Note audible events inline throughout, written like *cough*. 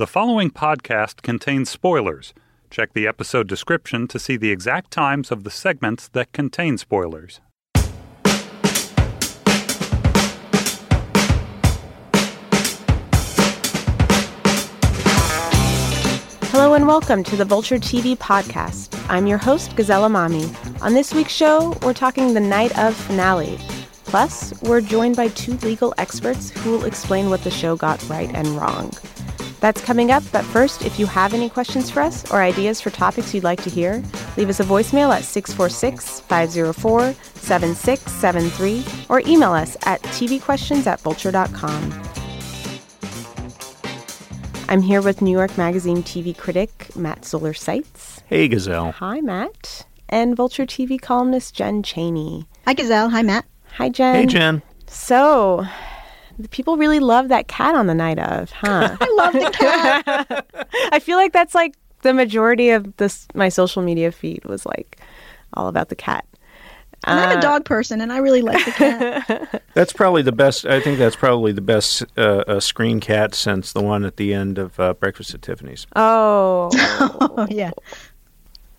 The following podcast contains spoilers. Check the episode description to see the exact times of the segments that contain spoilers. Hello and welcome to the Vulture TV podcast. I'm your host, Gazelle Emami. On this week's show, we're talking the night of finale. Plus, we're joined by two legal experts who will explain what the show got right and wrong. That's coming up, but first, if you have any questions for us or ideas for topics you'd like to hear, leave us a voicemail at 646 504 7673 or email us at tvquestions at vulture.com. I'm here with New York Magazine TV critic Matt Zoller Seitz. Hey, Gazelle. Hi, Matt. And Vulture TV columnist Jen Cheney. Hi, Gazelle. Hi, Matt. Hi, Jen. Hey, Jen. So, the people really love that cat on the night of, huh? *laughs* I love the cat. *laughs* I feel like that's like the majority of this my social media feed was like all about the cat. And I'm a dog person, and I really like the cat. *laughs* That's probably the best. I think that's probably the best uh, uh, screen cat since the one at the end of uh, Breakfast at Tiffany's. Oh, oh, yeah.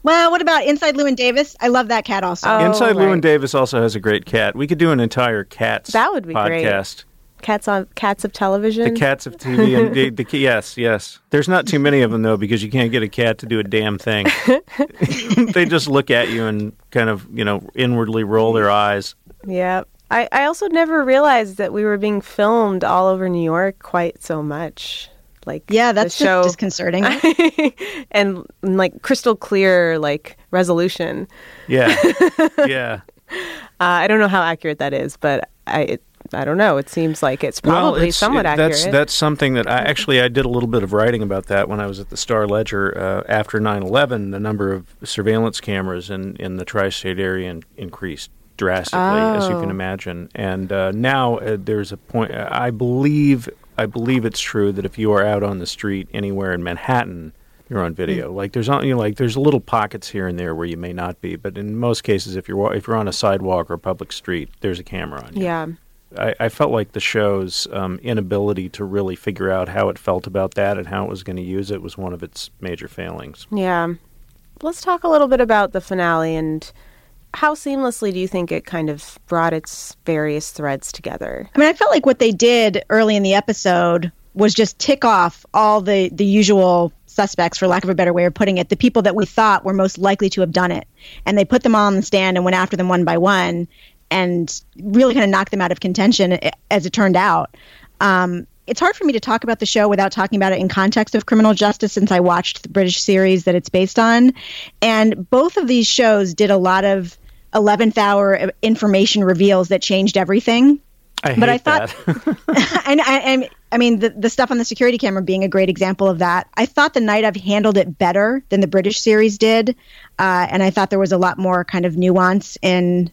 Well, what about Inside Llewyn Davis? I love that cat also. Oh, Inside right. Llewyn Davis also has a great cat. We could do an entire cats That would be great. Podcast. cats on cats of television. The cats of TV and the, the yes, yes. There's not too many of them though because you can't get a cat to do a damn thing. *laughs* they just look at you and kind of you know inwardly roll their eyes. Yeah. I, I also never realized that we were being filmed all over New York quite so much. Like yeah, that's the show disconcerting. *laughs* and like crystal clear like resolution. Yeah, *laughs* yeah. Uh, I don't know how accurate that is, but I it, I don't know. It seems like it's probably it's- somewhat it- accurate. That's that's something that I actually I did a little bit of writing about that when I was at the Star Ledger uh, after 9/11. The number of surveillance cameras in in the tri-state area in, increased drastically, as you Oh. can imagine. And uh, now uh, there's a point. I believe I believe it's true that if you are out on the street anywhere in Manhattan. You're on video. Like there's on, you know, like there's little pockets here and there where you may not be, but in most cases, if you're if you're on a sidewalk or a public street, there's a camera on you. yeah. I, I felt like the show's um, inability to really figure out how it felt about that and how it was going to use it was one of its major failings. Yeah. Let's talk a little bit about the finale and how seamlessly do you think it kind of brought its various threads together? I mean, I felt like what they did early in the episode was just tick off all the the usual suspects, for lack of a better way of putting it, the people that we thought were most likely to have done it, and they put them all on the stand and went after them one by one, and really kind of knocked them out of contention, as it turned out. Um, it's hard for me to talk about the show without talking about it in context of criminal justice since I watched the British series that it's based on. And both of these shows did a lot of 11th hour information reveals that changed everything. I But I thought- and *laughs* I, I, I mean, the, the stuff on the security camera being a great example of that. I thought the night of handled it better than the British series did, uh, and I thought there was a lot more kind of nuance in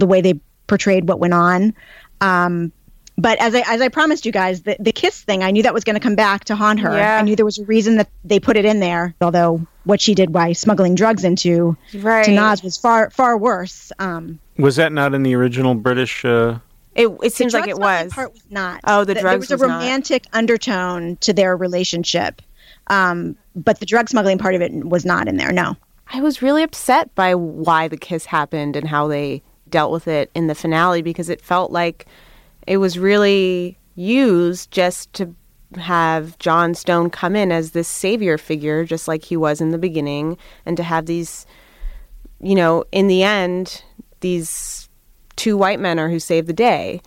the way they portrayed what went on. Um, but as I as I promised you guys, the the kiss thing, I knew that was going to come back to haunt her. Yeah. I knew there was a reason that they put it in there. Although what she did by smuggling drugs into Right. to Naz was far far worse. Um, was that not in the original British? Uh, It it seems like it smuggling was. Part was not. Oh, the Th- drugs There was a was not. romantic undertone to their relationship, um, but the drug smuggling part of it was not in there. No. I was really upset by why the kiss happened and how they dealt with it in the finale because it felt like it was really used just to have John Stone come in as this savior figure, just like he was in the beginning, and to have these, you know, in the end, these two white men are who save the day,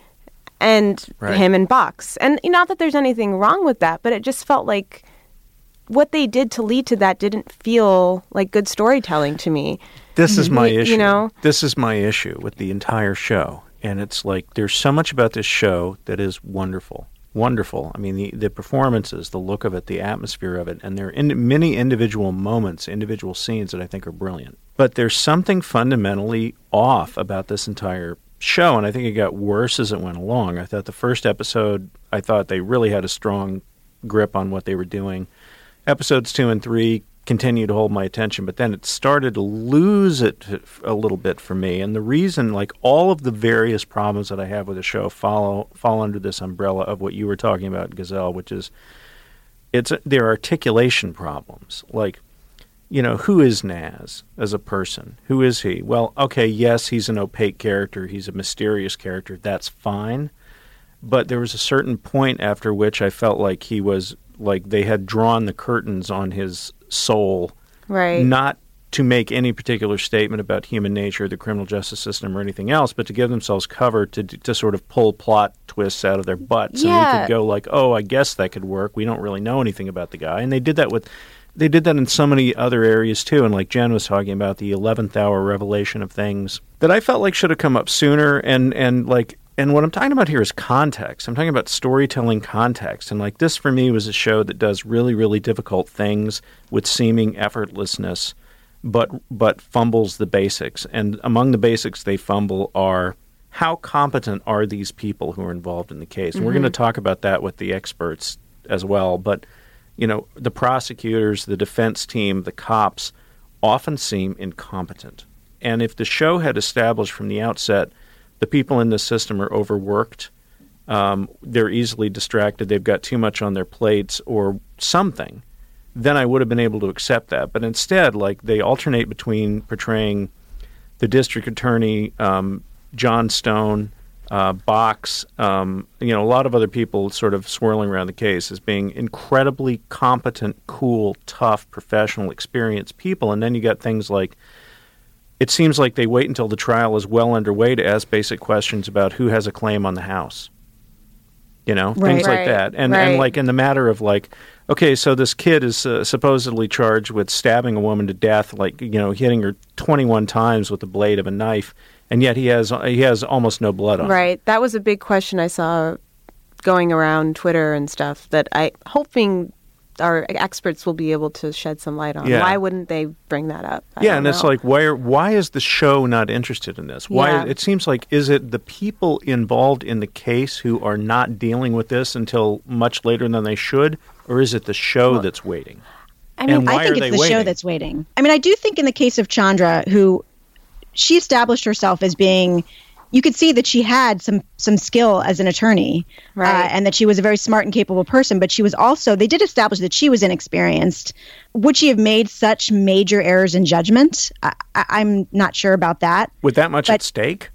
and Right. him and Box. And not that there's anything wrong with that, but it just felt like what they did to lead to that didn't feel like good storytelling to me. This is my Y- you issue. know? this is my issue with the entire show, and it's like there's so much about this show that is wonderful. Wonderful. I mean, the, the performances, the look of it, the atmosphere of it, and there are in, many individual moments, individual scenes that I think are brilliant. But there's something fundamentally off about this entire show, and I think it got worse as it went along. I thought the first episode, I thought they really had a strong grip on what they were doing. Episodes two and three continued to hold my attention, but then it started to lose it a little bit for me. And the reason, like all of the various problems that I have with the show, follow fall under this umbrella of what you were talking about, Gazelle, which is it's there are articulation problems. Like, you know, who is Naz as a person? Who is he? Well, okay, yes, he's an opaque character. He's a mysterious character. That's fine. But there was a certain point after which I felt like he was like they had drawn the curtains on his soul, Right. not to make any particular statement about human nature, the criminal justice system, or anything else, but to give themselves cover to to sort of pull plot twists out of their butts, and we Yeah. could go like, "Oh, I guess that could work." We don't really know anything about the guy, and they did that with. They did that in so many other areas too, and like Jen was talking about the eleventh hour revelation of things that I felt like should have come up sooner, and and like and what I'm talking about here is context. I'm talking about storytelling context, and like this for me was a show that does really really difficult things with seeming effortlessness but but fumbles the basics. And among the basics they fumble are how competent are these people who are involved in the case? And we're going to mm-hmm. talk about that with the experts as well. But you know, the prosecutors, the defense team, the cops often seem incompetent. And if the show had established from the outset the people in this system are overworked, um, they're easily distracted, they've got too much on their plates, or something, then I would have been able to accept that. But instead, like they alternate between portraying the district attorney, um, John Stone, uh, Box, um, you know, a lot of other people sort of swirling around the case as being incredibly competent, cool, tough, professional, experienced people. And then you got things like it seems like they wait until the trial is well underway to ask basic questions about who has a claim on the house. You know, Right. things Right, like that. And right. and like in the matter of like okay, so this kid is uh, supposedly charged with stabbing a woman to death, like you know, hitting her 21 times with the blade of a knife, and yet he has he has almost no blood on him. Right. That was a big question I saw going around Twitter and stuff that I hoping our experts will be able to shed some light on. Yeah. Why wouldn't they bring that up? I yeah, don't and it's like why are, why is the show not interested in this? Why Yeah. it seems like is it the people involved in the case who are not dealing with this until much later than they should, or is it the show that's waiting? I mean, I think it's they the show that's waiting. I mean, I do think in the case of Chandra, who she established herself as being, you could see that she had some some skill as an attorney, Right. uh, and that she was a very smart and capable person. But she was also they did establish that she was inexperienced. Would she have made such major errors in judgment? I, I, I'm not sure about that. With that much But- at stake?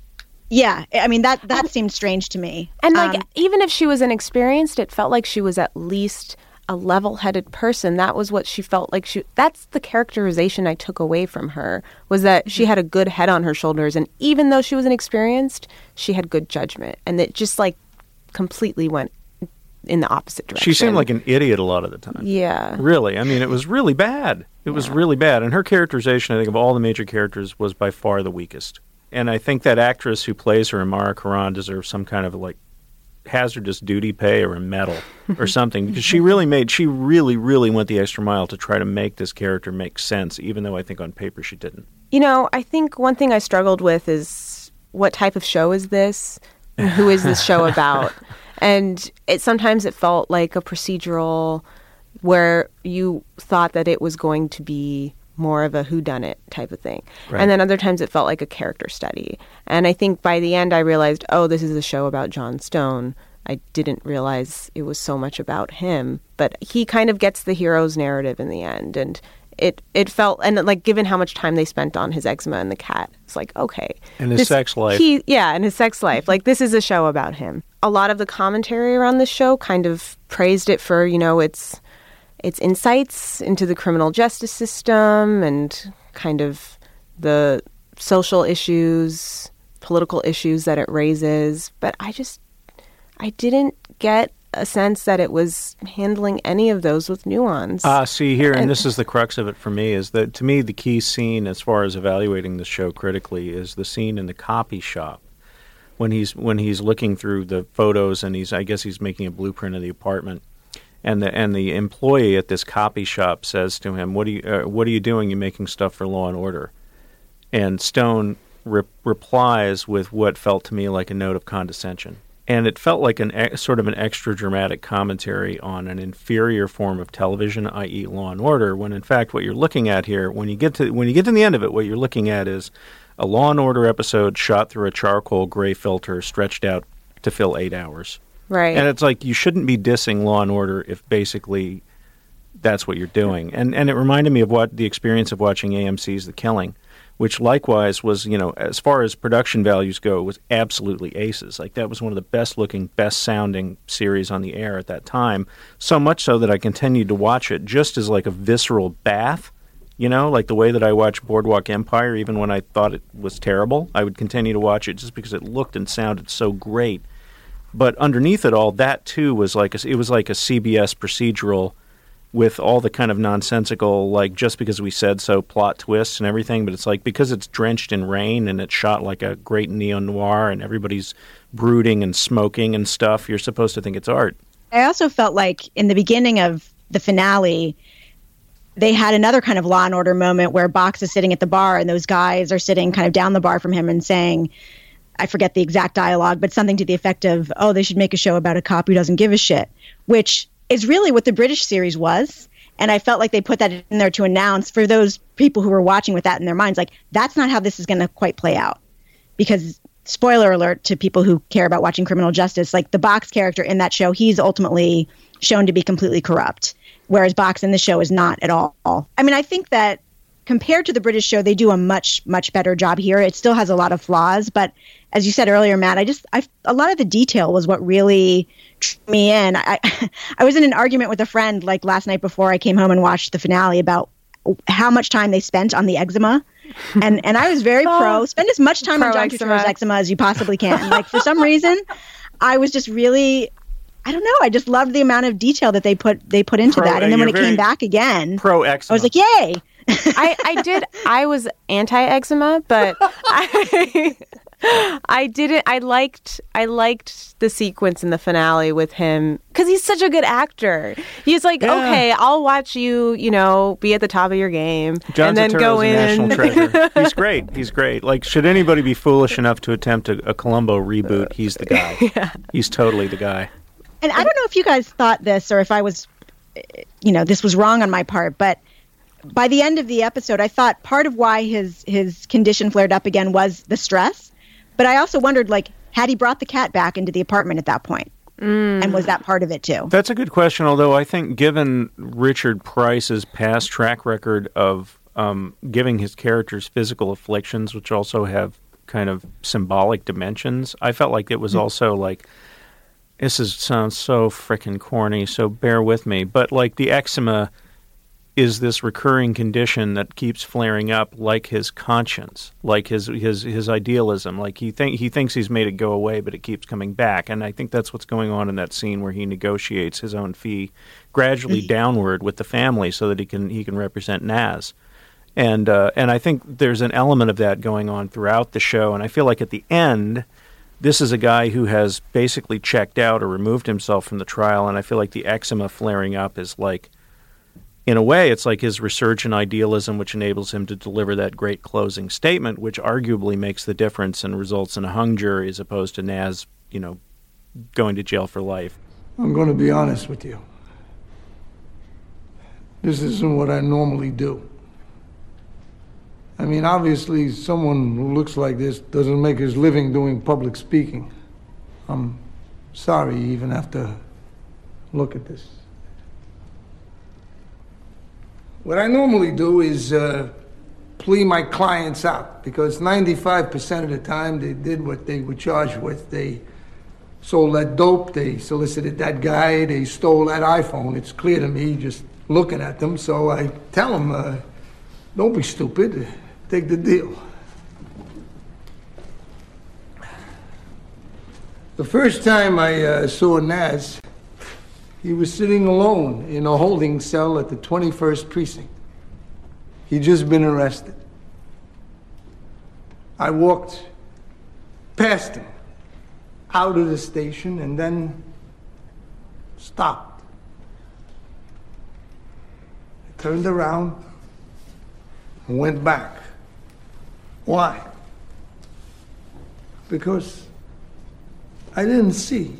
Yeah, I mean that that seemed strange to me. And like, Um, even if she was inexperienced, it felt like she was at least a level-headed person. That was what she felt like. She that's the characterization I took away from her was that she had a good head on her shoulders, and even though she was inexperienced, she had good judgment, and it just like completely went in the opposite direction. She seemed like an idiot a lot of the time. yeah, Really, I mean, it was really bad. It was really bad, and her characterization, I think, of all the major characters, was by far the weakest. And I think that actress who plays her, Amara Karan, deserves some kind of like hazardous duty pay or a medal *laughs* or something because she really made, she really, really went the extra mile to try to make this character make sense, even though I think on paper she didn't. You know, I think one thing I struggled with is what type of show is this? Who is this show about? *laughs* and it sometimes it felt like a procedural where you thought that it was going to be more of a who done it type of thing. Right. And then other times it felt like a character study. And I think by the end I realized, oh, this is a show about John Stone. I didn't realize it was so much about him, but he kind of gets the hero's narrative in the end and it it felt and like given how much time they spent on his eczema and the cat, it's like okay. And his sex life. He yeah, and his sex life. Like this is a show about him. A lot of the commentary around this show kind of praised it for, you know, its its insights into the criminal justice system and kind of the social issues, political issues that it raises, but I just I didn't get a sense that it was handling any of those with nuance. Ah, see here, and And- this is the crux of it for me. Is that to me the key scene as far as evaluating the show critically is the scene in the copy shop when he's when he's looking through the photos and he's I guess he's making a blueprint of the apartment, and the and the employee at this copy shop says to him, "What are you uh, What are you doing? You're making stuff for Law and Order?" And Stone re- replies with what felt to me like a note of condescension. And it felt like an e- sort of an extra dramatic commentary on an inferior form of television, i.e., Law and Order. When in fact, what you're looking at here, when you get to when you get to the end of it, what you're looking at is a Law and Order episode shot through a charcoal gray filter, stretched out to fill eight hours. Right. And it's like you shouldn't be dissing Law and Order if basically that's what you're doing. And and it reminded me of what the experience of watching AMC's The Killing, which likewise was, you know, as far as production values go, was absolutely aces. Like that was one of the best looking, best sounding series on the air at that time. So much so that I continued to watch it just as like a visceral bath. You know, like the way that I watched Boardwalk Empire, even when I thought it was terrible, I would continue to watch it just because it looked and sounded so great. But underneath it all, that too was like a, it was like a CBS procedural with all the kind of nonsensical, like just because we said so plot twists and everything, but it's like because it's drenched in rain and it's shot like a great neo noir and everybody's brooding and smoking and stuff, you're supposed to think it's art. I also felt like in the beginning of the finale, they had another kind of law and order moment where Box is sitting at the bar and those guys are sitting kind of down the bar from him and saying, I forget the exact dialogue, but something to the effect of, oh, they should make a show about a cop who doesn't give a shit, which is really what the British series was. And I felt like they put that in there to announce for those people who were watching with that in their minds, like, that's not how this is going to quite play out. Because, spoiler alert to people who care about watching criminal justice, like the Box character in that show, he's ultimately shown to be completely corrupt, whereas Box in the show is not at all. I mean, I think that compared to the British show, they do a much, much better job here. It still has a lot of flaws, but as you said earlier, Matt, I just, I, a lot of the detail was what really drew me in. I *laughs* I was in an argument with a friend like last night before I came home and watched the finale about how much time they spent on the eczema. *laughs* And and I was very oh, pro spend as much time on John Turturro's eczema as you possibly can. like for some reason, I was just really I don't know. I just loved the amount of detail that they put they put into pro, that. And then when it came back again, pro eczema. I was like, yay. I, I did I was anti eczema, but I I didn't. I liked. I liked the sequence in the finale with him because he's such a good actor. He's like, yeah. okay, I'll watch you. You know, be at the top of your game, John and then Turturro's go in. national treasure. *laughs* he's great. He's great. Like, should anybody be foolish enough to attempt a, a Columbo reboot? He's the guy. *laughs* yeah. He's totally the guy. And I don't know if you guys thought this or if I was, you know, this was wrong on my part, but by the end of the episode, I thought part of why his his condition flared up again was the stress but I also wondered, like, had he brought the cat back into the apartment at that point? Mm. And was that part of it too? That's a good question. Although I think, given Richard Price's past track record of um, giving his characters physical afflictions, which also have kind of symbolic dimensions, I felt like it was mm. also like this is sounds so freaking corny. So bear with me, but like the eczema is this recurring condition that keeps flaring up like his conscience like his his his idealism like he think he thinks he's made it go away but it keeps coming back. And i think that's what's going on in that scene where he negotiates his own fee gradually mm-hmm. downward with the family so that he can he can represent Naz. And uh, and I think there's an element of that going on throughout the show. And I feel like at the end this is a guy who has basically checked out or removed himself from the trial. And I feel like the eczema flaring up is like in a way, it's like his resurgent idealism, which enables him to deliver that great closing statement, which arguably makes the difference and results in a hung jury as opposed to Naz, you know, going to jail for life. I'm going to be honest with you. This isn't what I normally do. I mean, obviously, someone who looks like this doesn't make his living doing public speaking. I'm sorry you even have to look at this. What I normally do is uh, plea my clients out because 95% of the time they did what they were charged with. They sold that dope, they solicited that guy, they stole that iPhone. It's clear to me just looking at them, so I tell them, uh, don't be stupid, take the deal. The first time I uh, saw Naz, he was sitting alone in a holding cell at the 21st precinct. He'd just been arrested. I walked past him out of the station and then stopped. I turned around and went back. Why? Because I didn't see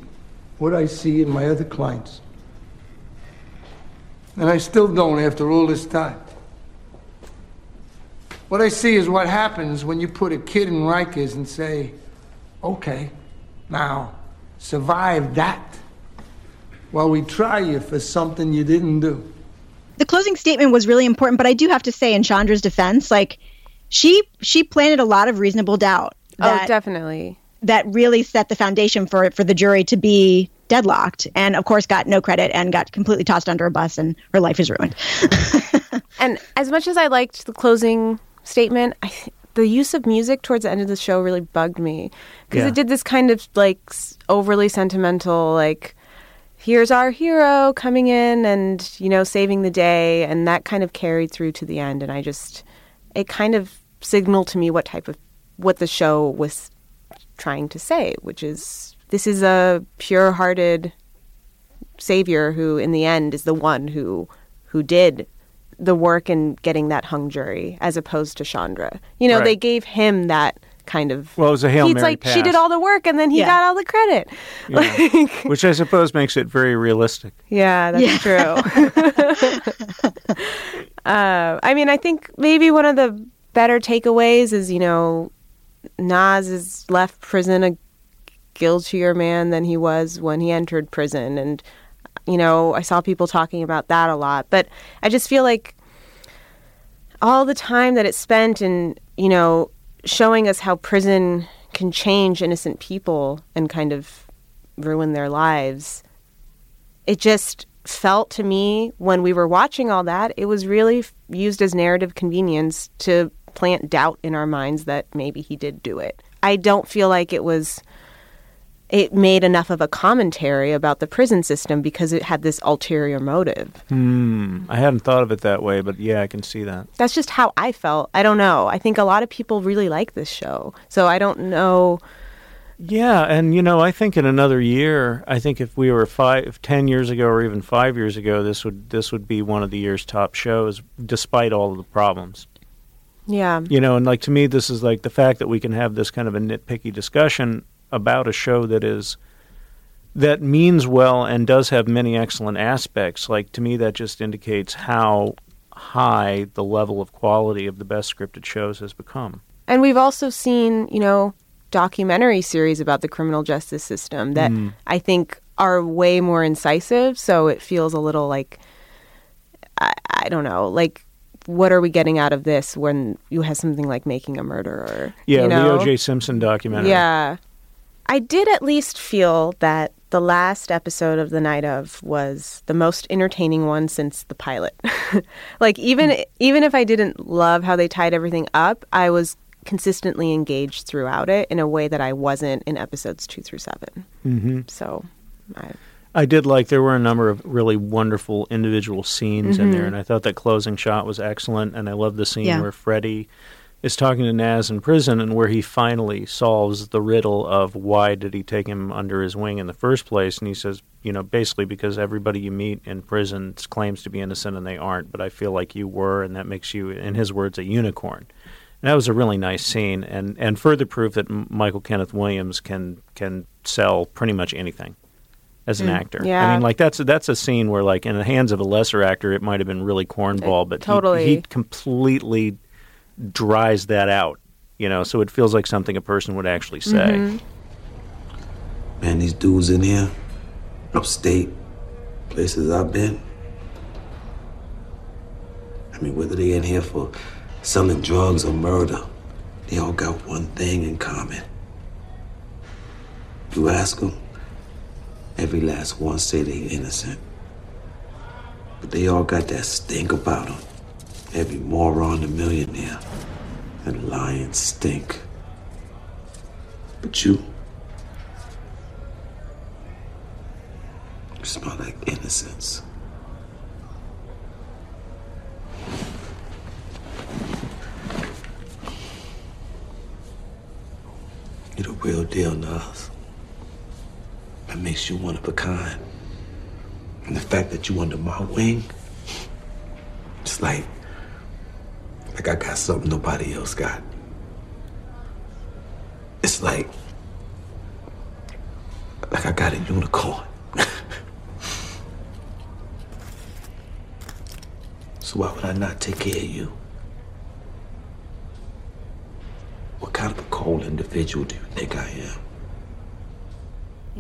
what I see in my other clients. And I still don't after all this time. What I see is what happens when you put a kid in Rikers and say, okay, now survive that while we try you for something you didn't do. the closing statement was really important, but I do have to say, in Chandra's defense, like she she planted a lot of reasonable doubt. Oh, that, oh, definitely. That really set the foundation for for the jury to be deadlocked, and of course, got no credit and got completely tossed under a bus, and her life is ruined. *laughs* and as much as I liked the closing statement, I. the use of music towards the end of the show really bugged me because yeah. it did this kind of like overly sentimental like here's our hero coming in and you know saving the day and that kind of carried through to the end and i just it kind of signaled to me what type of what the show was trying to say which is this is a pure-hearted savior who in the end is the one who who did the work in getting that hung jury as opposed to chandra you know right. they gave him that kind of. Well, it was a hail he's mary like pass. she did all the work and then he yeah. got all the credit, yeah. like, *laughs* which I suppose makes it very realistic. Yeah, that's yeah. true. *laughs* uh, I mean, I think maybe one of the better takeaways is you know, Naz is left prison a guiltier man than he was when he entered prison, and you know, I saw people talking about that a lot, but I just feel like all the time that it's spent in you know showing us how prison can change innocent people and kind of ruin their lives. It just felt to me when we were watching all that, it was really used as narrative convenience to plant doubt in our minds that maybe he did do it. I don't feel like it was it made enough of a commentary about the prison system because it had this ulterior motive. Hmm. I hadn't thought of it that way, but yeah, I can see that. That's just how I felt. I don't know. I think a lot of people really like this show. So I don't know. Yeah, and you know, I think in another year, I think if we were five, ten years ago, or even five years ago, this would this would be one of the year's top shows, despite all of the problems. Yeah, you know, and like to me, this is like the fact that we can have this kind of a nitpicky discussion about a show that is that means well and does have many excellent aspects. Like to me, that just indicates how high the level of quality of the best scripted shows has become. And we've also seen, you know, documentary series about the criminal justice system that mm. I think are way more incisive. So it feels a little like, I, I don't know, like what are we getting out of this when you have something like making a murderer? Yeah, you know? the O.J. Simpson documentary. Yeah, I did at least feel that the last episode of the night of was the most entertaining one since the pilot. *laughs* like even mm. even if I didn't love how they tied everything up, I was consistently engaged throughout it in a way that I wasn't in episodes two through 7 mm-hmm. So, I. I did like there were a number of really wonderful individual scenes mm-hmm. in there, mm-hmm. and I thought that closing shot was excellent. And I love the scene yeah. where Freddie is talking to Naz in prison and where he finally solves the riddle of why did he take him under his wing in the first place and he says you know basically because everybody you meet in prison claims to be innocent and they aren't but I feel like you were and that makes you in his words a unicorn and that was a really nice scene and and further proof that Michael Kenneth Williams can can sell pretty much anything as an mm, actor. Yeah. I mean, like that's that's a scene where, like, in the hands of a lesser actor, it might have been really cornball, but totally. he, he completely dries that out, you know, so it feels like something a person would actually say. Mm-hmm. Man, these dudes in here, upstate, places I've been. I mean, whether they in here for selling drugs or murder, they all got one thing in common. You ask them, every last one say they innocent. But they all got that stink about them. Every moron a millionaire. And lions stink. But you. You smell like innocence. You're the real deal, Naz. That makes you one of a kind. And the fact that you under my wing, it's like like I got something nobody else got. It's like, like I got a unicorn. *laughs* so why would I not take care of you? What kind of a cold individual do you think I am?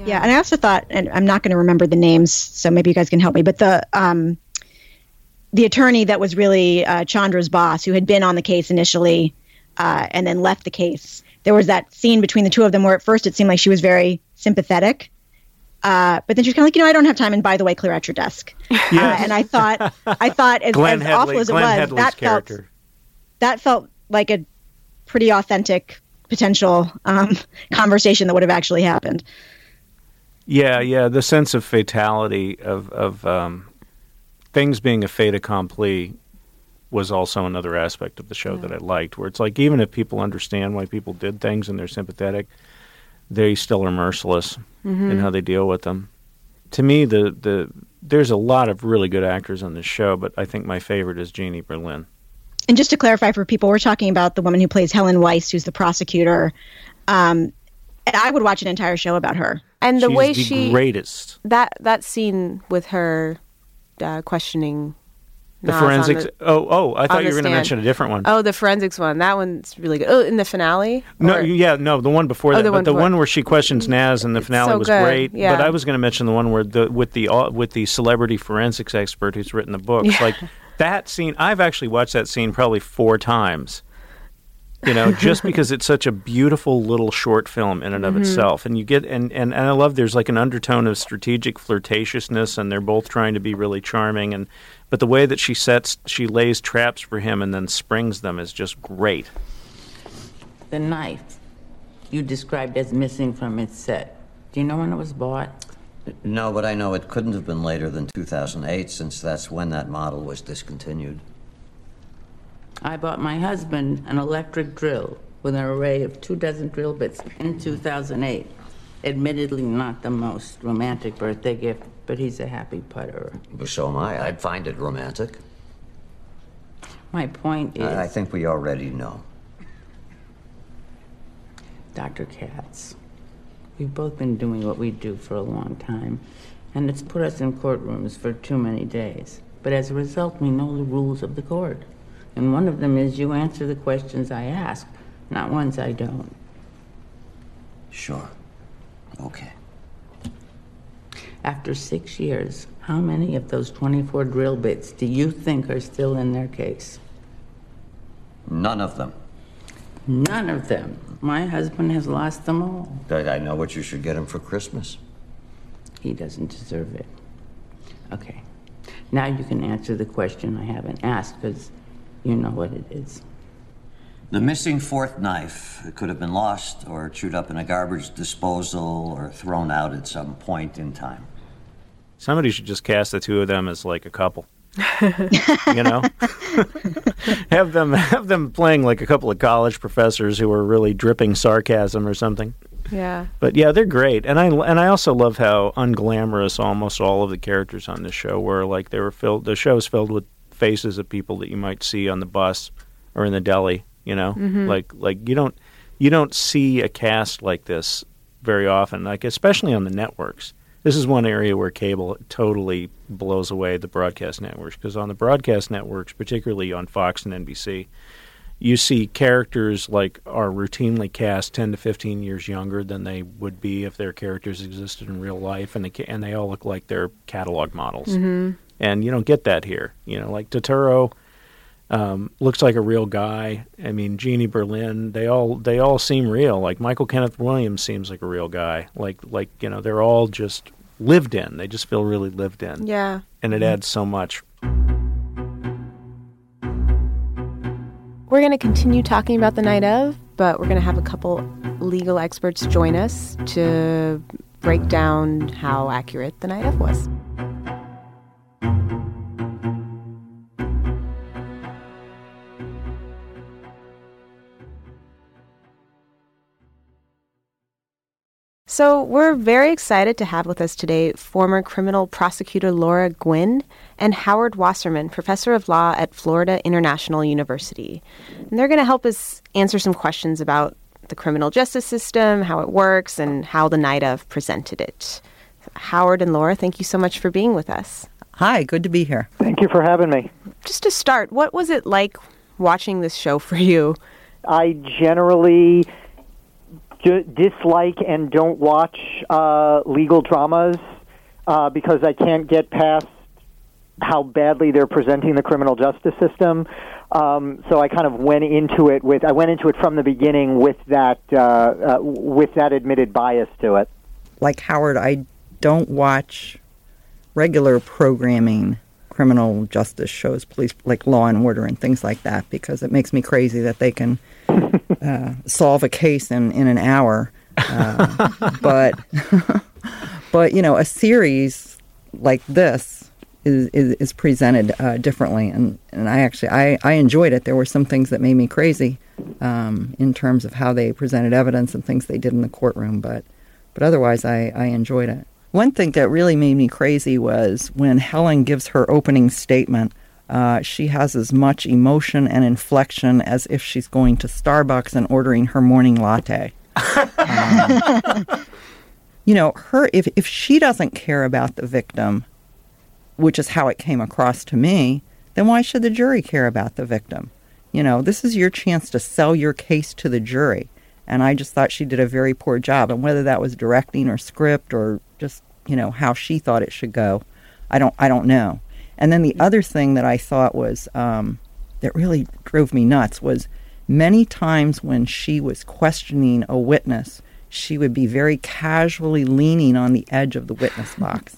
Yeah, and I also thought, and I'm not going to remember the names, so maybe you guys can help me, but the um, the attorney that was really uh, Chandra's boss, who had been on the case initially uh, and then left the case. There was that scene between the two of them where at first it seemed like she was very sympathetic. Uh, but then she's kind of like, you know, I don't have time, and by the way, clear out your desk. Yes. *laughs* Uh, and I thought, I thought, as, Glenne as Headly, awful as it was, Headly's that character. felt that felt like a pretty authentic potential um, *laughs* conversation that would have actually happened. Yeah, yeah. The sense of fatality of of um, things being a fait accompli was also another aspect of the show that I liked. Where it's like even if people understand why people did things and they're sympathetic, they still are merciless in how they deal with them. To me, the the there's a lot of really good actors on this show, but I think my favorite is Jeannie Berlin. And just to clarify for people, we're talking about the woman who plays Helen Weiss, who's the prosecutor. Um, and I would watch an entire show about her. And the She's way the she greatest. that that scene with her uh, questioning The Naz forensics. the- oh, oh! I thought you were going to mention a different one. Oh, the forensics one. That one's really good. Oh, in the finale. No, Or- yeah, no, the one before Oh, that, the but one the one where she questions Naz in the finale so was good, great. yeah. But I was going to mention the one where the with the uh, with the celebrity forensics expert who's written the books. Yeah. Like that scene, I've actually watched that scene probably four times. You know, just *laughs* because it's such a beautiful little short film in and Mm-hmm. of itself, and you get and, and and I love there's like an undertone of strategic flirtatiousness, and they're both trying to be really charming, and but the way that she sets she lays traps for him and then springs them is just great. The knife you described as missing from its set. Do you know when it was bought? No, but I know it couldn't have been later than 2008 since that's when that model was discontinued. I bought my husband an electric drill with an array of two dozen drill bits in 2008. Admittedly, not the most romantic birthday gift, but he's a happy putterer. So am I. I'd find it romantic. My point is, I I think we already know. Dr. Katz, we've both been doing what we do for a long time, and it's put us in courtrooms for too many days. But as a result, we know the rules of the court. And one of them is you answer the questions I ask, not ones I don't. Sure. Okay. After six years, how many of those 24 drill bits do you think are still in their case? None of them. None of them. My husband has lost them all. I know what you should get him for Christmas. He doesn't deserve it. Okay. Now you can answer the question I haven't asked because you know what it is. The missing fourth knife it could have been lost or chewed up in a garbage disposal or thrown out at some point in time. Somebody should just cast the two of them as like a couple. *laughs* you know, *laughs* have them have them playing like a couple of college professors who are really dripping sarcasm or something. Yeah. But yeah, they're great, and I and I also love how unglamorous almost all of the characters on this show were. Like they were filled. The show is filled with faces of people that you might see on the bus or in the deli. You know, like like you don't you don't see a cast like this very often. Like especially on the networks. This is one area where cable totally blows away the broadcast networks because on the broadcast networks, particularly on Fox and NBC, you see characters like are routinely cast 10 to 15 years younger than they would be if their characters existed in real life and they and they all look like they're catalog models mm-hmm. And you don't get that here. You know like Turturro um, looks like a real guy. I mean Jeannie Berlin they all they all seem real. Like Michael Kenneth Williams seems like a real guy. Like like you know they're all just lived in. They just feel really lived in. Yeah. and it adds so much. We're going to continue talking about the night of, but we're going to have a couple legal experts join us to break down how accurate the night of was. So, we're very excited to have with us today former criminal prosecutor Laura Gwynn and Howard Wasserman, professor of law at Florida International University. And they're going to help us answer some questions about the criminal justice system, how it works, and how the night of presented it. Howard and Laura, thank you so much for being with us. Hi, good to be here. Thank you for having me. Just to start, what was it like watching this show for you? I generally ju- dislike and don't watch uh, legal dramas uh, because I can't get past how badly they're presenting the criminal justice system. Um, so I kind of went into it with I went into it from the beginning with that uh, uh, with that admitted bias to it. Like Howard, I don't watch regular programming criminal justice shows, police like Law and Order and things like that, because it makes me crazy that they can uh, solve a case in in an hour. Uh, *laughs* but *laughs* but you know, a series like this is is, is presented uh, differently, and and I actually I I enjoyed it. There were some things that made me crazy um, in terms of how they presented evidence and things they did in the courtroom, but but otherwise I I enjoyed it. One thing that really made me crazy was when Helen gives her opening statement. Uh, she has as much emotion and inflection as if she's going to Starbucks and ordering her morning latte. *laughs* Um, you know, her if if she doesn't care about the victim, which is how it came across to me, then why should the jury care about the victim? You know, this is your chance to sell your case to the jury. And I just thought she did a very poor job. And whether that was directing or script or just, you know, how she thought it should go, I don't I don't know. And then the other thing that I thought was um, that really drove me nuts was many times when she was questioning a witness, she would be very casually leaning on the edge of the witness *laughs* box.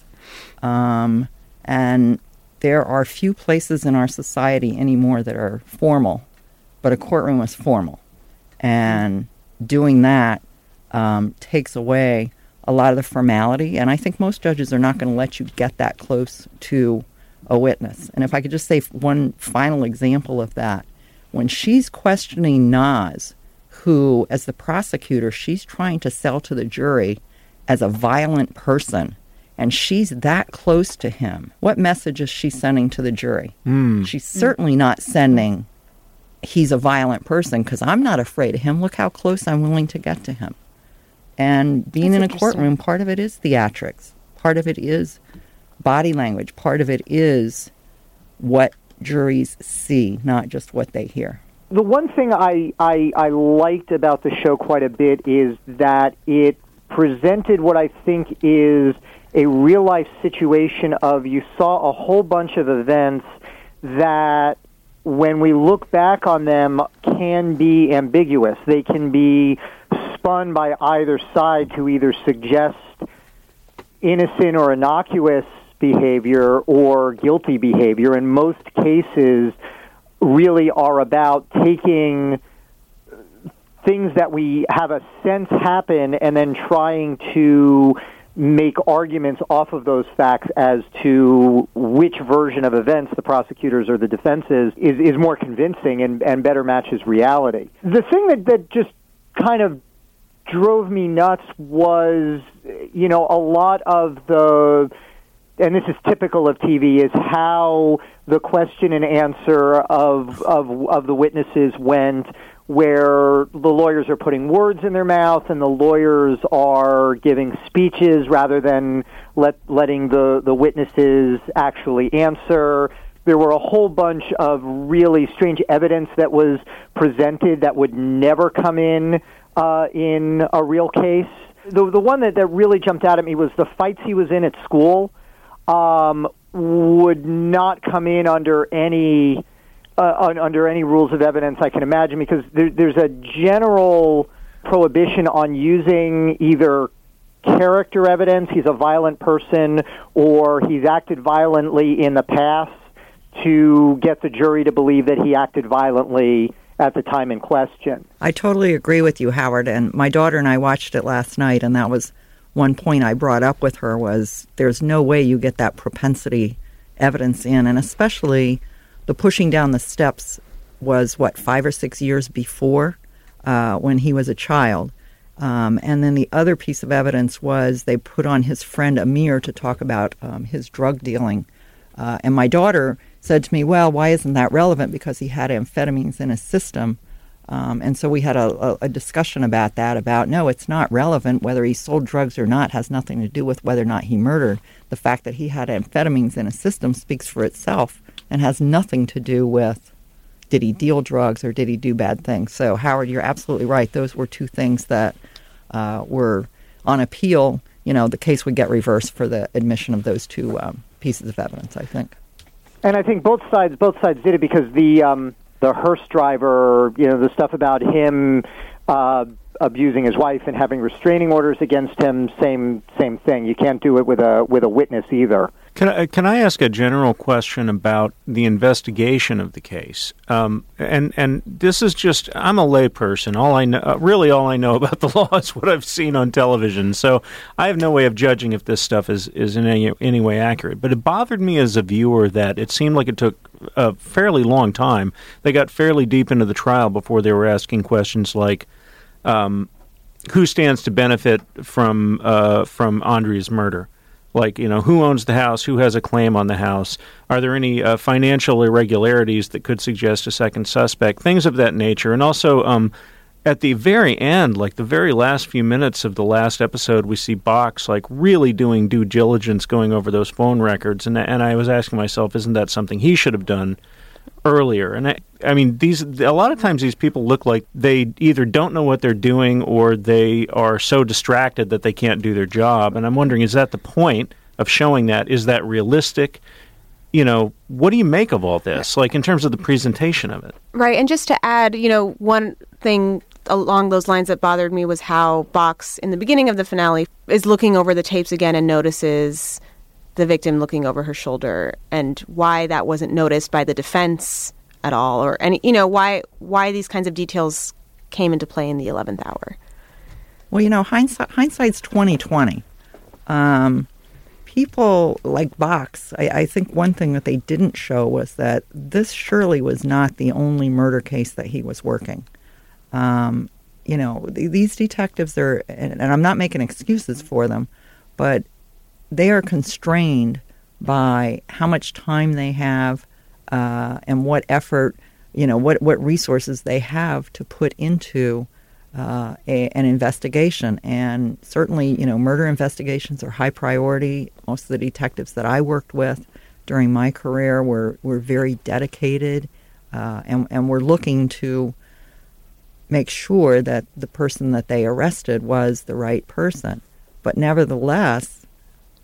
Um, and there are few places in our society anymore that are formal, but a courtroom is formal. And doing that um, takes away a lot of the formality. And I think most judges are not going to let you get that close to a witness. And if I could just say one final example of that, when she's questioning Naz, who, as the prosecutor, she's trying to sell to the jury as a violent person, and she's that close to him, what message is she sending to the jury? Mm. She's certainly not sending he's a violent person because I'm not afraid of him. Look how close I'm willing to get to him. And being That's in a courtroom, part of it is theatrics, part of it is body language, part of it is what juries see, not just what they hear. The one thing I, I, I liked about the show quite a bit is that it presented what I think is a real life situation of you saw a whole bunch of events that when we look back on them can be ambiguous. They can be spun by either side to either suggest innocent or innocuous behavior or guilty behavior. In most cases, really are about taking things that we have a sense happen and then trying to make arguments off of those facts as to which version of events the prosecutors or the defenses is, is more convincing and, and better matches reality. The thing that, that just kind of drove me nuts was, you know, a lot of the, and this is typical of TV, is how the question and answer of, of, of the witnesses went where the lawyers are putting words in their mouth and the lawyers are giving speeches rather than let, letting the, the witnesses actually answer. There were a whole bunch of really strange evidence that was presented that would never come in uh, in a real case. The, the one that, that really jumped out at me was the fights he was in at school um, would not come in under any uh, under any rules of evidence I can imagine because there, there's a general prohibition on using either character evidence, he's a violent person, or he's acted violently in the past to get the jury to believe that he acted violently at the time in question. I totally agree with you, Howard. And my daughter and I watched it last night, and that was one point I brought up with her was there's no way you get that propensity evidence in, and especially the pushing down the steps was what five or six years before uh, when he was a child. Um, and then the other piece of evidence was they put on his friend Amir to talk about um, his drug dealing. Uh, and my daughter said to me, Well, why isn't that relevant? Because he had amphetamines in his system. Um, and so we had a, a, discussion about that about no, it's not relevant. Whether he sold drugs or not has nothing to do with whether or not he murdered. The fact that he had amphetamines in his system speaks for itself and has nothing to do with did he deal drugs or did he do bad things. So, Howard, you're absolutely right. Those were two things that uh, were on appeal. You know, the case would get reversed for the admission of those two um, pieces of evidence, I think. And I think both sides both sides did it because the um, the hearse driver, you know, the stuff about him uh, abusing his wife and having restraining orders against him, same same thing. You can't do it with a with a witness either. Can I, can I ask a general question about the investigation of the case? Um, and and this is just I'm a layperson. All I know, really, all I know *laughs* about the law is what I've seen on television. So I have no way of judging if this stuff is is in any any way accurate. But it bothered me as a viewer that it seemed like it took a fairly long time. They got fairly deep into the trial before they were asking questions like. Um, who stands to benefit from uh, from Andrea's murder? Like you know who owns the house who has a claim on the house? Are there any uh, financial irregularities that could suggest a second suspect? Things of that nature. And also um, at the very end like the very last few minutes of the last episode we see Box like really doing due diligence going over those phone records. And and I was asking myself isn't that something he should have done earlier. And I, I mean, these a lot of times these people look like they either don't know what they're doing or they are so distracted that they can't do their job. And I'm wondering, is that the point of showing that? Is that realistic? You know, what do you make of all this? Like in terms of the presentation of it, right? And just to add, you know, one thing along those lines that bothered me was how Box in the beginning of the finale is looking over the tapes again and notices the victim looking over her shoulder and why that wasn't noticed by the defense at all or any you know why why these kinds of details came into play in the 11th hour. Well you know hindsight, hindsight's 2020 um, people like Box I, I, think one thing that they didn't show was that this surely was not the only murder case that he was working. Um, you know these detectives are and, and i'm not making excuses for them but they are constrained by how much time they have uh, and what effort, you know, what, what resources they have to put into uh, a, an investigation. And certainly, you know, murder investigations are high priority. Most of the detectives that I worked with during my career were, were very dedicated uh, and, and were looking to make sure that the person that they arrested was the right person. But nevertheless,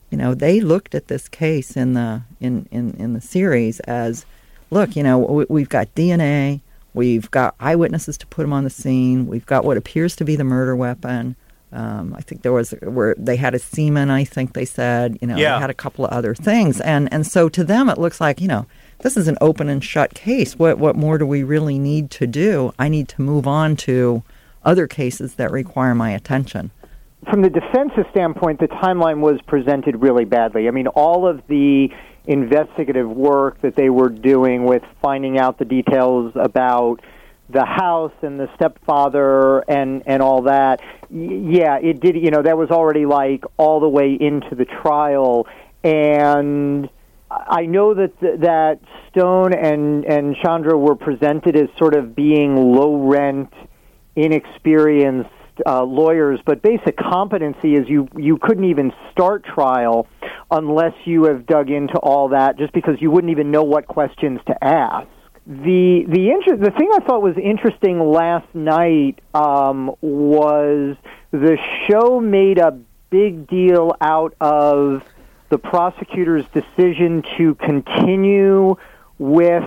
you know, they looked at this case in the in, in, in the series as, look, you know, we, we've got DNA, we've got eyewitnesses to put them on the scene, we've got what appears to be the murder weapon. Um, I think there was where they had a semen. I think they said, you know, yeah. they had a couple of other things, and and so to them it looks like, you know, this is an open and shut case. What what more do we really need to do? I need to move on to other cases that require my attention from the defense's standpoint, the timeline was presented really badly. I mean, all of the investigative work that they were doing with finding out the details about the house and the stepfather and and all that. Yeah it did you know that was already like all the way into the trial. And I know that that Stone and and Chandra were presented as sort of being low rent inexperienced uh, lawyers, but basic competency is you you couldn't even start trial unless you have dug into all that, just because you wouldn't even know what questions to ask. The the inter- the thing I thought was interesting last night um, was the show made a big deal out of the prosecutor's decision to continue with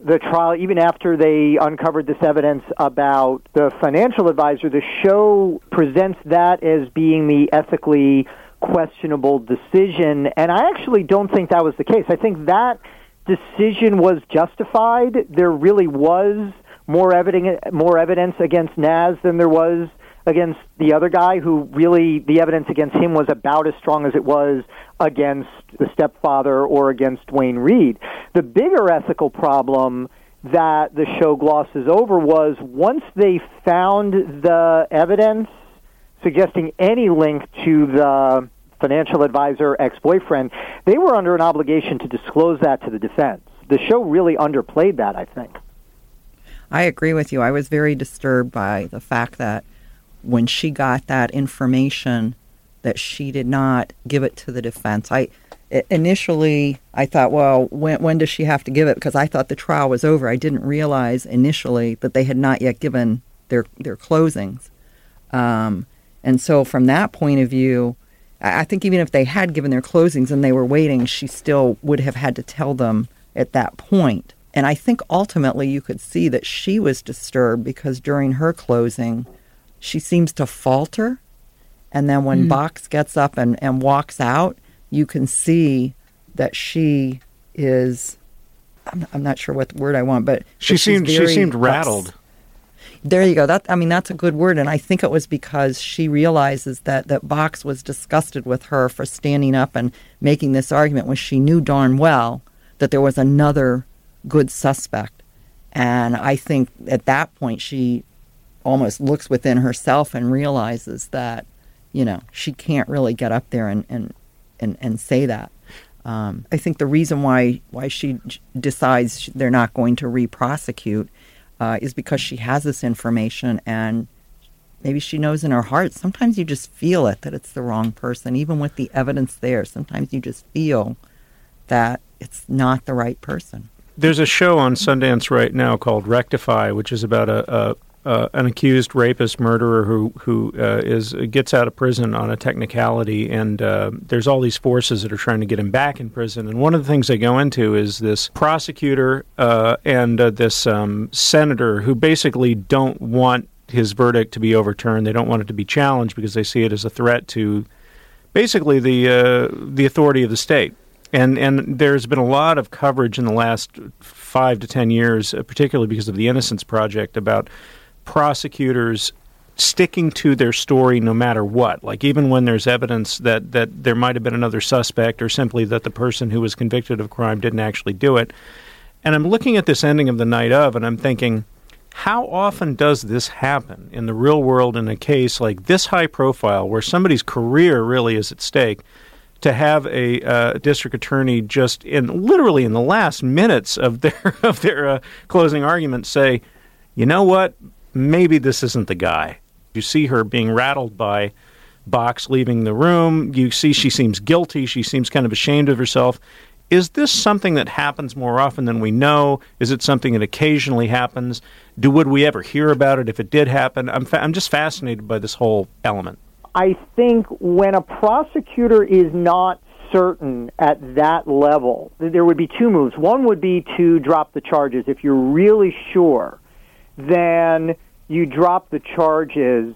the trial, even after they uncovered this evidence about the financial advisor, the show presents that as being the ethically questionable decision. And I actually don't think that was the case. I think that decision was justified. There really was more evidence, more evidence against Naz than there was against the other guy who really the evidence against him was about as strong as it was against the stepfather or against Duane Reade. The bigger ethical problem that the show glosses over was once they found the evidence suggesting any link to the financial advisor ex-boyfriend, they were under an obligation to disclose that to the defense. The show really underplayed that, I think. I agree with you. I was very disturbed by the fact that when she got that information that she did not give it to the defense. I initially I thought, well, when when does she have to give it? Because I thought the trial was over. I didn't realize initially that they had not yet given their their closings, um, and so from that point of view, I think even if they had given their closings and they were waiting, she still would have had to tell them at that point. And I think ultimately you could see that she was disturbed because during her closing, she seems to falter. And then when Mm. Box gets up and, and walks out, you can see that she is. I'm, I'm not sure what word I want, but She but seemed- she seemed ups- rattled. There you go. That I mean, that's a good word, and I think it was because she realizes that that Box was disgusted with her for standing up and making this argument when she knew darn well that there was another good suspect, and I think at that point she almost looks within herself and realizes that you know she can't really get up there and and and, and say that. Um, I think the reason why why she decides they're not going to re-prosecute uh, is because she has this information and maybe she knows in her heart. Sometimes you just feel it that it's the wrong person, even with the evidence there. Sometimes you just feel that it's not the right person. There's a show on Sundance right now called Rectify, which is about a, a, a an accused rapist murderer who who uh, is gets out of prison on a technicality, and uh, there's all these forces that are trying to get him back in prison. And one of the things they go into is this prosecutor uh, and uh, this um, senator who basically don't want his verdict to be overturned. They don't want it to be challenged because they see it as a threat to basically the uh, the authority of the state. And and there's been a lot of coverage in the last five to ten years, uh, particularly because of the Innocence Project, about prosecutors sticking to their story no matter what. Like even when there's evidence that that there might have been another suspect, or simply that the person who was convicted of crime didn't actually do it. And I'm looking at this ending of the night of, and I'm thinking, how often does this happen in the real world in a case like this high profile, where somebody's career really is at stake? To have a uh, district attorney just in literally in the last minutes of their *laughs* of their uh, closing argument say, you know what, maybe this isn't the guy. You see her being rattled by Box leaving the room. You see she seems guilty. She seems kind of ashamed of herself. Is this something that happens more often than we know? Is it something that occasionally happens? Do would we ever hear about it if it did happen? I'm fa- I'm just fascinated by this whole element. I think when a prosecutor is not certain at that level, there would be two moves. One would be to drop the charges. If you're really sure, then you drop the charges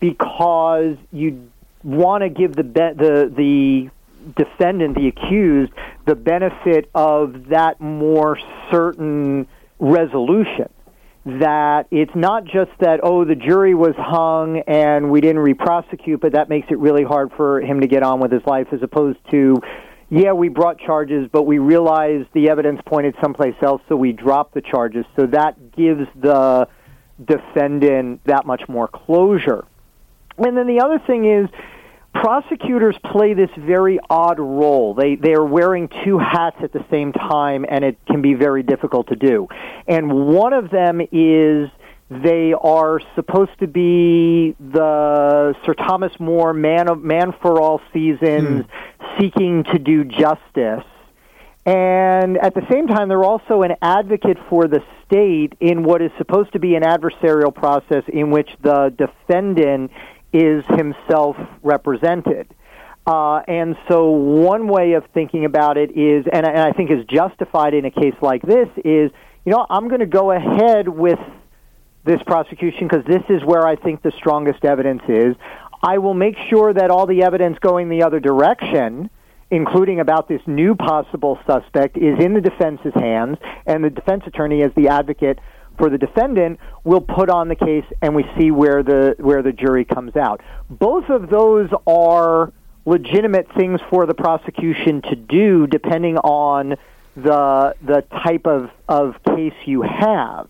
because you want to give the be- the the defendant, the accused, the benefit of that more certain resolution. That it's not just that oh the jury was hung and we didn't re-prosecute but that makes it really hard for him to get on with his life as opposed to yeah we brought charges but we realized the evidence pointed someplace else so we dropped the charges. So that gives the defendant that much more closure and then the other thing is prosecutors play this very odd role. They they are wearing two hats at the same time, and it can be very difficult to do. And one of them is they are supposed to be the Sir Thomas More man of man for all seasons, hmm. seeking to do justice. And at the same time, they're also an advocate for the state in what is supposed to be an adversarial process in which the defendant is himself represented. Uh, and so, one way of thinking about it is, and, I- and I think is justified in a case like this, is you know, I'm going to go ahead with this prosecution because this is where I think the strongest evidence is. I will make sure that all the evidence going the other direction, including about this new possible suspect, is in the defense's hands, and the defense attorney, as the advocate for the defendant, will put on the case, and we see where the where the jury comes out. Both of those are legitimate things for the prosecution to do, depending on the the type of of case you have.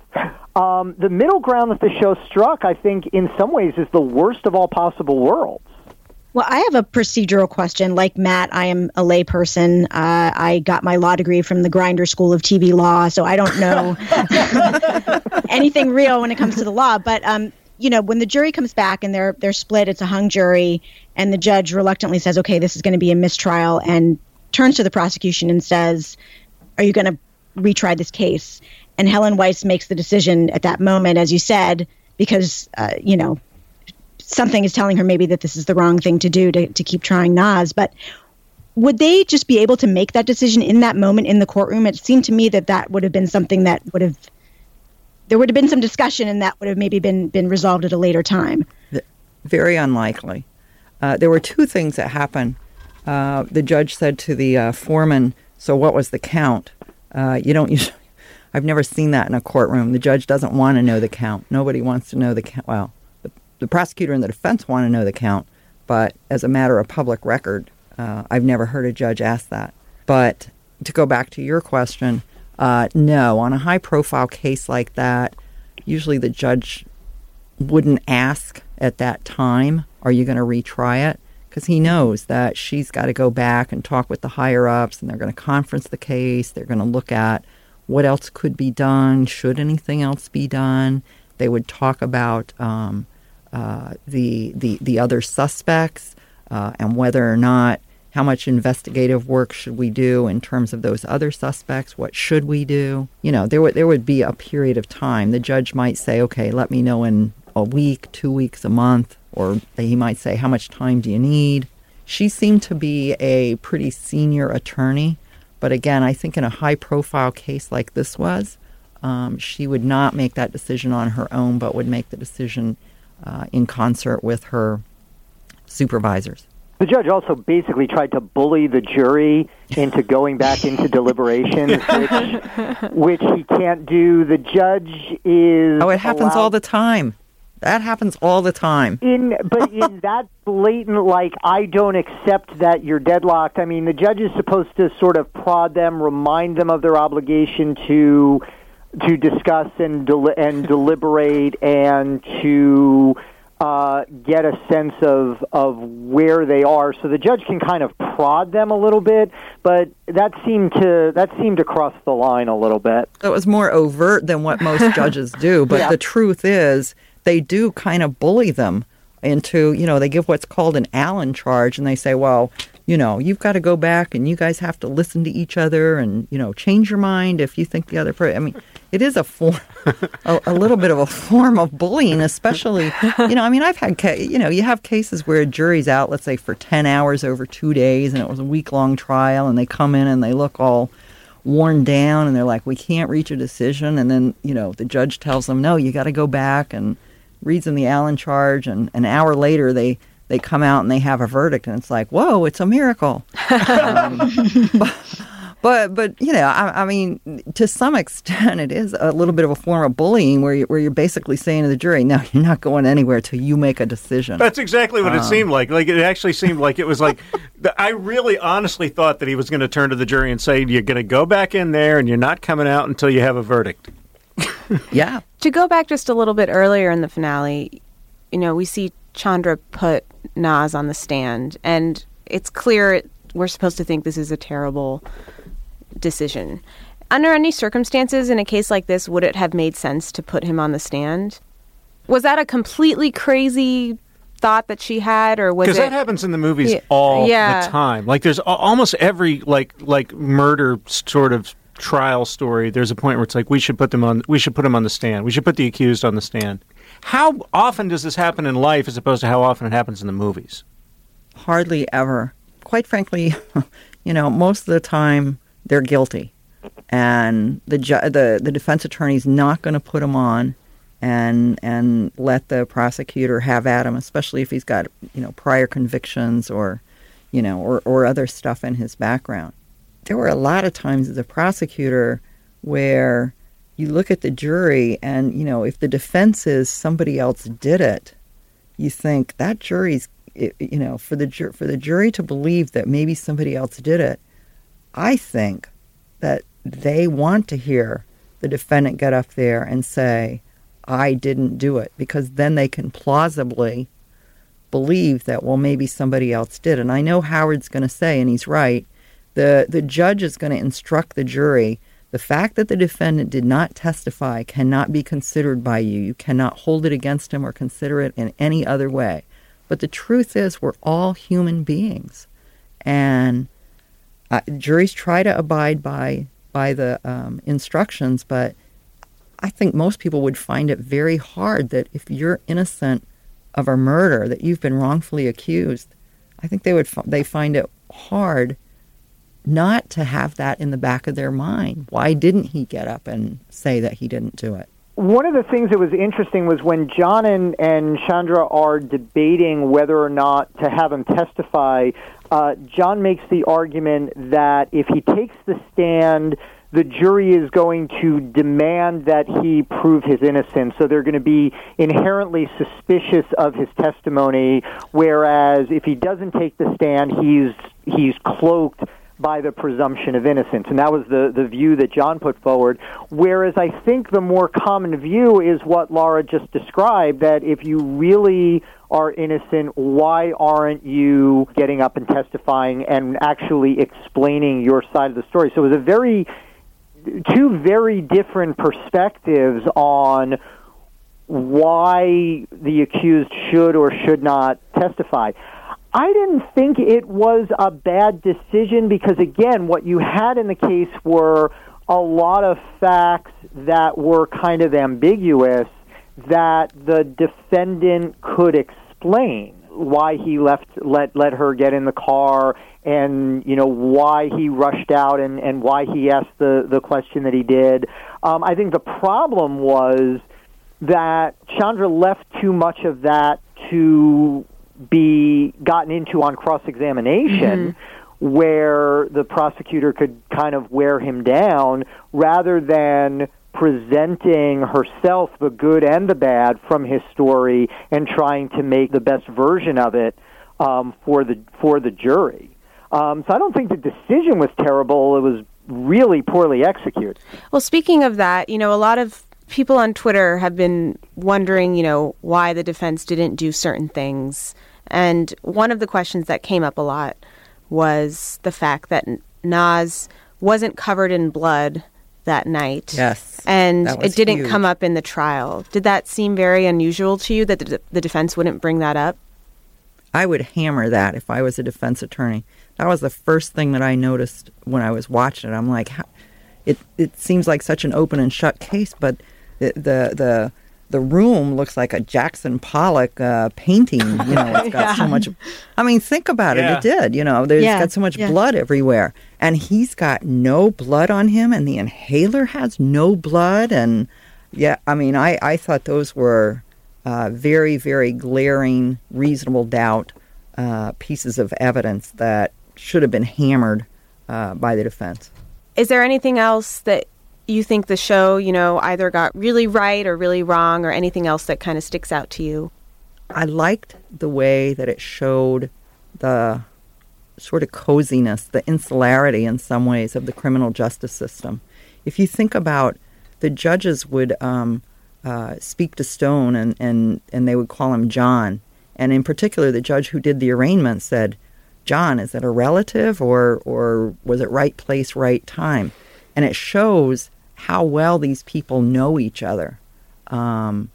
Um, the middle ground that the show struck, I think, in some ways, is the worst of all possible worlds. Well, I have a procedural question. Like Matt, I am a layperson. Uh, I got my law degree from the Grinder School of TV Law, so I don't know *laughs* anything real when it comes to the law. But um, you know, when the jury comes back and they're they're split, it's a hung jury, and the judge reluctantly says, "Okay, this is going to be a mistrial," and turns to the prosecution and says, "Are you going to retry this case?" And Helen Weiss makes the decision at that moment, as you said, because uh, you know something is telling her maybe that this is the wrong thing to do to, to keep trying Naz. But would they just be able to make that decision in that moment in the courtroom? It seemed to me that that would have been something that would have there would have been some discussion, and that would have maybe been been resolved at a later time. Very unlikely. Uh, there were two things that happened. Uh, the judge said to the uh, foreman, "So what was the count?" Uh, you don't usually. *laughs* I've never seen that in a courtroom. The judge doesn't want to know the count. Nobody wants to know the count. Well, the, prosecutor and the defense want to know the count, but as a matter of public record, uh, I've never heard a judge ask that. But to go back to your question, uh, no, on a high profile case like that, usually the judge wouldn't ask at that time, Are you going to retry it? Because he knows that she's got to go back and talk with the higher ups and they're going to conference the case. They're going to look at what else could be done, should anything else be done. They would talk about um, uh, the, the, the other suspects uh, and whether or not how much investigative work should we do in terms of those other suspects? What should we do? You know, there would there would be a period of time. The judge might say, "Okay, let me know in a week, two weeks, a month," or he might say, "How much time do you need?" She seemed to be a pretty senior attorney, but again, I think in a high-profile case like this was, um, she would not make that decision on her own, but would make the decision uh, in concert with her supervisors. The judge also basically tried to bully the jury into going back into deliberations, *laughs* which, which he can't do. The judge is. Oh, it happens allowed- all the time. That happens all the time. In but *laughs* in that blatant like I don't accept that you're deadlocked. I mean, the judge is supposed to sort of prod them, remind them of their obligation to to discuss and del- and deliberate and to uh, get a sense of of where they are, so the judge can kind of prod them a little bit. But that seemed to that seemed to cross the line a little bit. It was more overt than what most *laughs* judges do. But Yeah. the truth is, they do kind of bully them into, you know, they give what's called an Allen charge and they say, well, you know, you've got to go back and you guys have to listen to each other and, you know, change your mind if you think the other person. I mean, it is a form, a, a little bit of a form of bullying, especially, you know, I mean, I've had, ca- you know, you have cases where a jury's out, let's say, for 10 hours over two days and it was a week long trial and they come in and they look all worn down and they're like, we can't reach a decision. And then, you know, the judge tells them, no, you got to go back and reads them the Allen charge. And an hour later, they, they come out and they have a verdict. And it's like, whoa, it's a miracle. um, *laughs* but, but, but, you know, I, I mean, to some extent, it is a little bit of a form of bullying where, you, where you're basically saying to the jury, no, you're not going anywhere till you make a decision. That's exactly what it Um, seemed like. Like it actually seemed like it was like *laughs* I really honestly thought that he was going to turn to the jury and say, "You're going to go back in there, and you're not coming out until you have a verdict." *laughs* yeah. To go back just a little bit earlier in the finale, you know, we see Chandra put Naz on the stand, and it's clear we're supposed to think this is a terrible decision. Under any circumstances in a case like this, would it have made sense to put him on the stand? Was that a completely crazy thought that she had, or was Because it? that happens in the movies Yeah. all Yeah. the time. Like there's a- almost every like like murder sort of trial story. There's a point where it's like we should put them on. We should put them on the stand. We should put the accused on the stand. How often does this happen in life, as opposed to how often it happens in the movies? Hardly ever. Quite frankly, *laughs* you know, most of the time they're guilty, and the ju- the the defense attorney's not going to put them on, and and let the prosecutor have at him, especially if he's got you know prior convictions or, you know, or or other stuff in his background. There were a lot of times as a prosecutor where you look at the jury and you know if the defense is somebody else did it, you think that jury's you know for the for the jury to believe that maybe somebody else did it i think that they want to hear the defendant get up there and say i didn't do it because then they can plausibly believe that well maybe somebody else did. And i know howard's going to say and he's right the the judge is going to instruct the jury the fact that the defendant did not testify cannot be considered by you. You cannot hold it against him or consider it in any other way. But the truth is, we're all human beings, and uh, juries try to abide by by the um, instructions. But I think most people would find it very hard that if you're innocent of a murder that you've been wrongfully accused, I think they would f- they find it hard not to have that in the back of their mind. Why didn't he get up and say that he didn't do it? One of the things that was interesting was when John and, and Chandra are debating whether or not to have him testify, uh, John makes the argument that if he takes the stand, the jury is going to demand that he prove his innocence. So they're going to be inherently suspicious of his testimony. Whereas if he doesn't take the stand, he's he's cloaked by the presumption of innocence. And that was the, the view that John put forward. Whereas I think the more common view is what Laura just described that if you really are innocent, why aren't you getting up and testifying and actually explaining your side of the story? So it was a very, two very different perspectives on why the accused should or should not testify. I didn't think it was a bad decision because, again, what you had in the case were a lot of facts that were kind of ambiguous that the defendant could explain why he left let let her get in the car and you know why he rushed out and and why he asked the the question that he did. Um i think the problem was that chandra left too much of that to be gotten into on cross examination mm-hmm. where the prosecutor could kind of wear him down rather than presenting herself the good and the bad from his story and trying to make the best version of it um, for the for the jury. Um, so I don't think the decision was terrible. It was really poorly executed. Well, speaking of that, you know, a lot of people on Twitter have been wondering, you know, why the defense didn't do certain things and one of the questions that came up a lot was the fact that Naz wasn't covered in blood that night. Yes. And it didn't huge. come up in the trial. Did that seem very unusual to you that the, the defense wouldn't bring that up? I would hammer that if I was a defense attorney. That was the first thing that I noticed when I was watching it. I'm like, it it seems like such an open and shut case, but the the the the room looks like a Jackson Pollock uh, painting. You know, it's *laughs* got yeah. so much. I mean, think about yeah. it. It did. You know, there's yeah. got so much blood everywhere, and he's got no blood on him, and the inhaler has no blood. And yeah, I mean, I I thought those were uh, very very glaring, reasonable doubt uh, pieces of evidence that should have been hammered uh, by the defense. Is there anything else that you think the show, you know, either got really right or really wrong or anything else that kind of sticks out to you? I liked the way that it showed the sort of coziness, the insularity in some ways of the criminal justice system. If you think about the judges would um, uh, speak to Stone and, and, and they would call him John. And in particular, the judge who did the arraignment said, John, is that a relative or, or was it right place, right time? And it shows how well these people know each other. Um,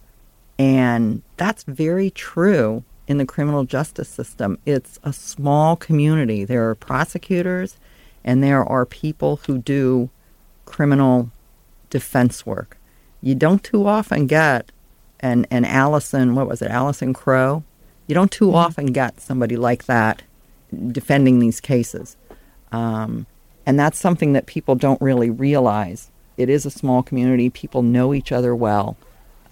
and that's very true in the criminal justice system. It's a small community. There are prosecutors and there are people who do criminal defense work. You don't too often get an, an Alison, what was it, Alison Crowe? You don't too mm-hmm. often get somebody like that defending these cases. Um, and that's something that people don't really realize it is a small community. People know each other well.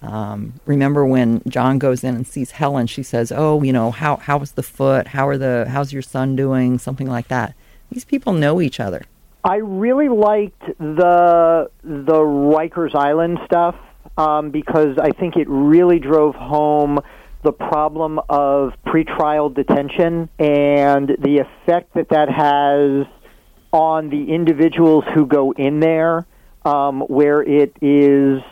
Um, remember when John goes in and sees Helen, she says, "Oh, you know, how how was the foot? How are the how's your son doing? Something like that." These people know each other. I really liked the the Rikers Island stuff um, because I think it really drove home the problem of pretrial detention and the effect that that has on the individuals who go in there um, where it is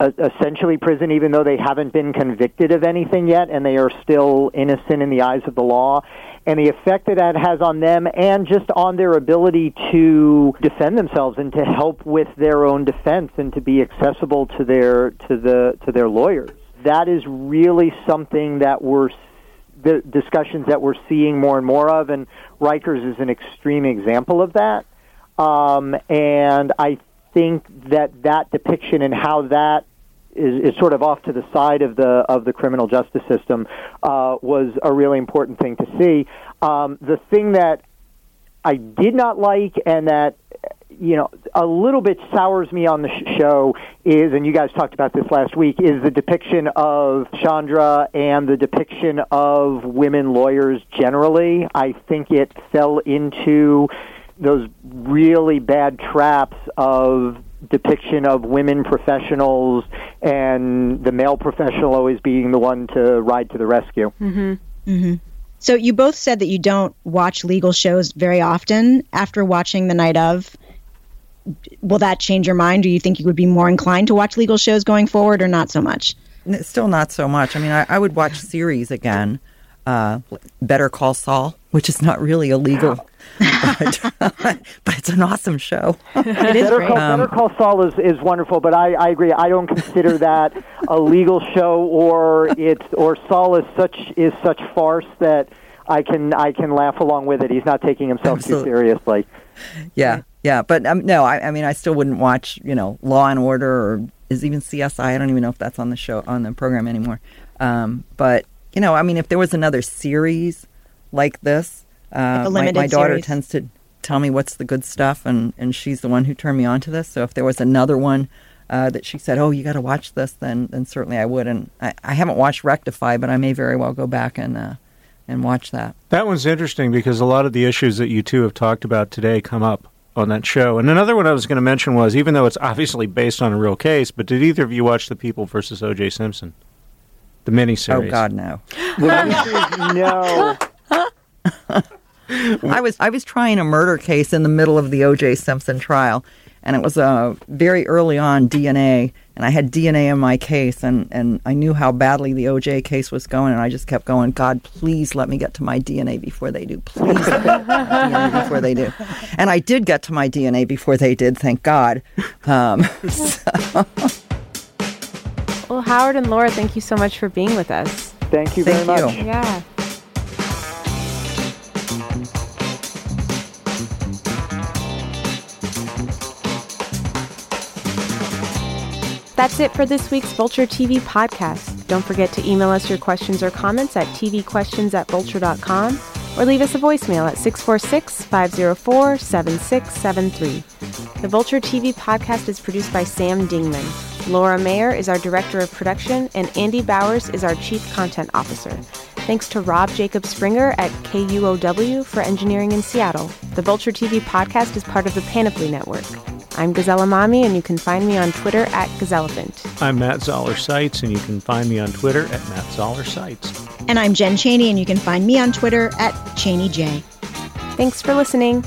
essentially prison, even though they haven't been convicted of anything yet, and they are still innocent in the eyes of the law, and the effect that that has on them, and just on their ability to defend themselves and to help with their own defense and to be accessible to their to the to their lawyers. That is really something that we're the discussions that we're seeing more and more of, and Rikers is an extreme example of that. Um, and I think that that depiction and how that is, is, sort of off to the side of the of the criminal justice system uh, was a really important thing to see. Um, the thing that I did not like and that you know a little bit sours me on the sh- show is and you guys talked about this last week is the depiction of Chandra and the depiction of women lawyers generally I think it fell into those really bad traps of depiction of women professionals and the male professional always being the one to ride to the rescue. Mm-hmm. Mm-hmm. So you both said that you don't watch legal shows very often. After watching the night of, will that change your mind? Do you think you would be more inclined to watch legal shows going forward, or not so much? Still not so much. I mean, I, I would watch series again. Uh, Better Call Saul, which is not really illegal, but, *laughs* *laughs* but, it's an awesome show. it is Better Call, um, Better Call Saul is, is wonderful, but I, I agree. I don't consider that a legal show, or it's or Saul is such is such farce that I can I can laugh along with it. He's not taking himself Absolutely. too seriously. Yeah, yeah, but um, no, I, I mean, I still wouldn't watch you know Law and Order or is even CSI. I don't even know if that's on the show on the program anymore. Um, but you know, I mean, if there was another series like this, uh, like my, my, daughter series. tends to tell me what's the good stuff, and, and she's the one who turned me on to this. So if there was another one uh, that she said, "Oh, you got to watch this," then then certainly I would. And I, I haven't watched Rectify, but I may very well go back and uh, and watch that. That one's interesting because a lot of the issues that you two have talked about today come up on that show. And another one I was going to mention was, even though it's obviously based on a real case, but did either of you watch The People versus O.J. Simpson? The miniseries. Oh God, no. no. *laughs* I was I was trying a murder case in the middle of the O.J. Simpson trial, and it was uh, very early on DNA, and I had DNA in my case, and, and I knew how badly the O.J. case was going, and I just kept going, God, please let me get to my DNA before they do. Please DNA before they do. And I did get to my DNA before they did, thank God. Um, *laughs* so. Well, Howard and Laura, thank you so much for being with us. Thank you very thank much. You. Yeah. That's it for this week's Vulture TV podcast. Don't forget to email us your questions or comments at tvquestions at vulture.com or leave us a voicemail at 646 504 7673. The Vulture TV podcast is produced by Sam Dingman. Laura Mayer is our Director of Production, and Andy Bowers is our Chief Content Officer. Thanks to Rob Jacob Springer at KUOW for engineering in Seattle. The Vulture TV podcast is part of the Panoply Network. I'm Gazelle Emami, and you can find me on Twitter at Gazellephant. I'm Matt Zoller Seitz, and you can find me on Twitter at Matt Zoller Seitz. And I'm Jen Chaney, and you can find me on Twitter at ChaneyJ. Thanks for listening.